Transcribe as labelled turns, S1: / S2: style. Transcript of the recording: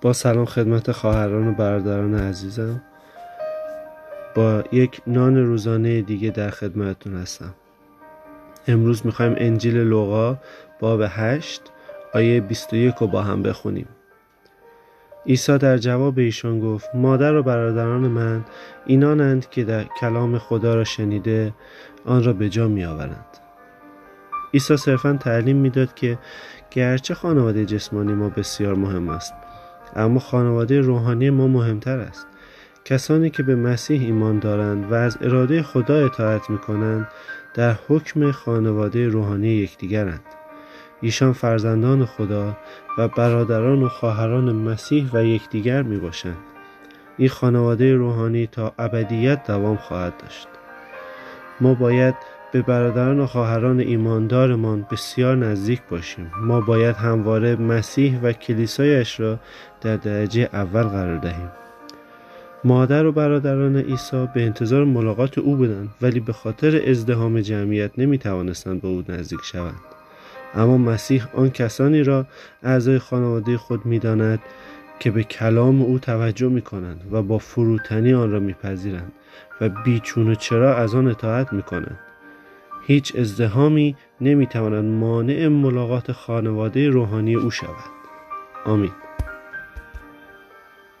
S1: با سلام خدمت خواهران و برادران عزیزم. با یک نان روزانه دیگه در خدمتتون هستم. امروز می‌خوایم انجیل لوقا باب هشت آیه 21 رو با هم بخونیم. عیسی در جواب ایشان گفت مادر و برادران من اینانند که در کلام خدا را شنیده آن را به جا می آورند عیسی صرفا تعلیم می‌داد که گرچه خانواده جسمانی ما بسیار مهم است اما خانواده روحانی ما مهمتر است. کسانی که به مسیح ایمان دارند و از اراده خدا اطاعت می کنند در حکم خانواده روحانی یکدیگرند. ایشان فرزندان خدا و برادران و خواهران مسیح و یکدیگر می باشند این خانواده روحانی تا ابدیت دوام خواهد داشت. ما باید به برادران و خواهران ایماندارمان بسیار نزدیک باشیم. ما باید همواره مسیح و کلیسایش را در درجه اول قرار دهیم. مادر و برادران عیسی به انتظار ملاقات او بودند ولی به خاطر ازدهام جمعیت نمی توانستند به او نزدیک شوند. اما مسیح آن کسانی را اعضای خانواده خود می‌داند که به کلام او توجه می کنند و با فروتنی آن را میپذیرند و بیچون و چرا از آن اطاعت می کنند هیچ ازدهامی نمی‌تواند مانع ملاقات خانواده روحانی او شود. آمین.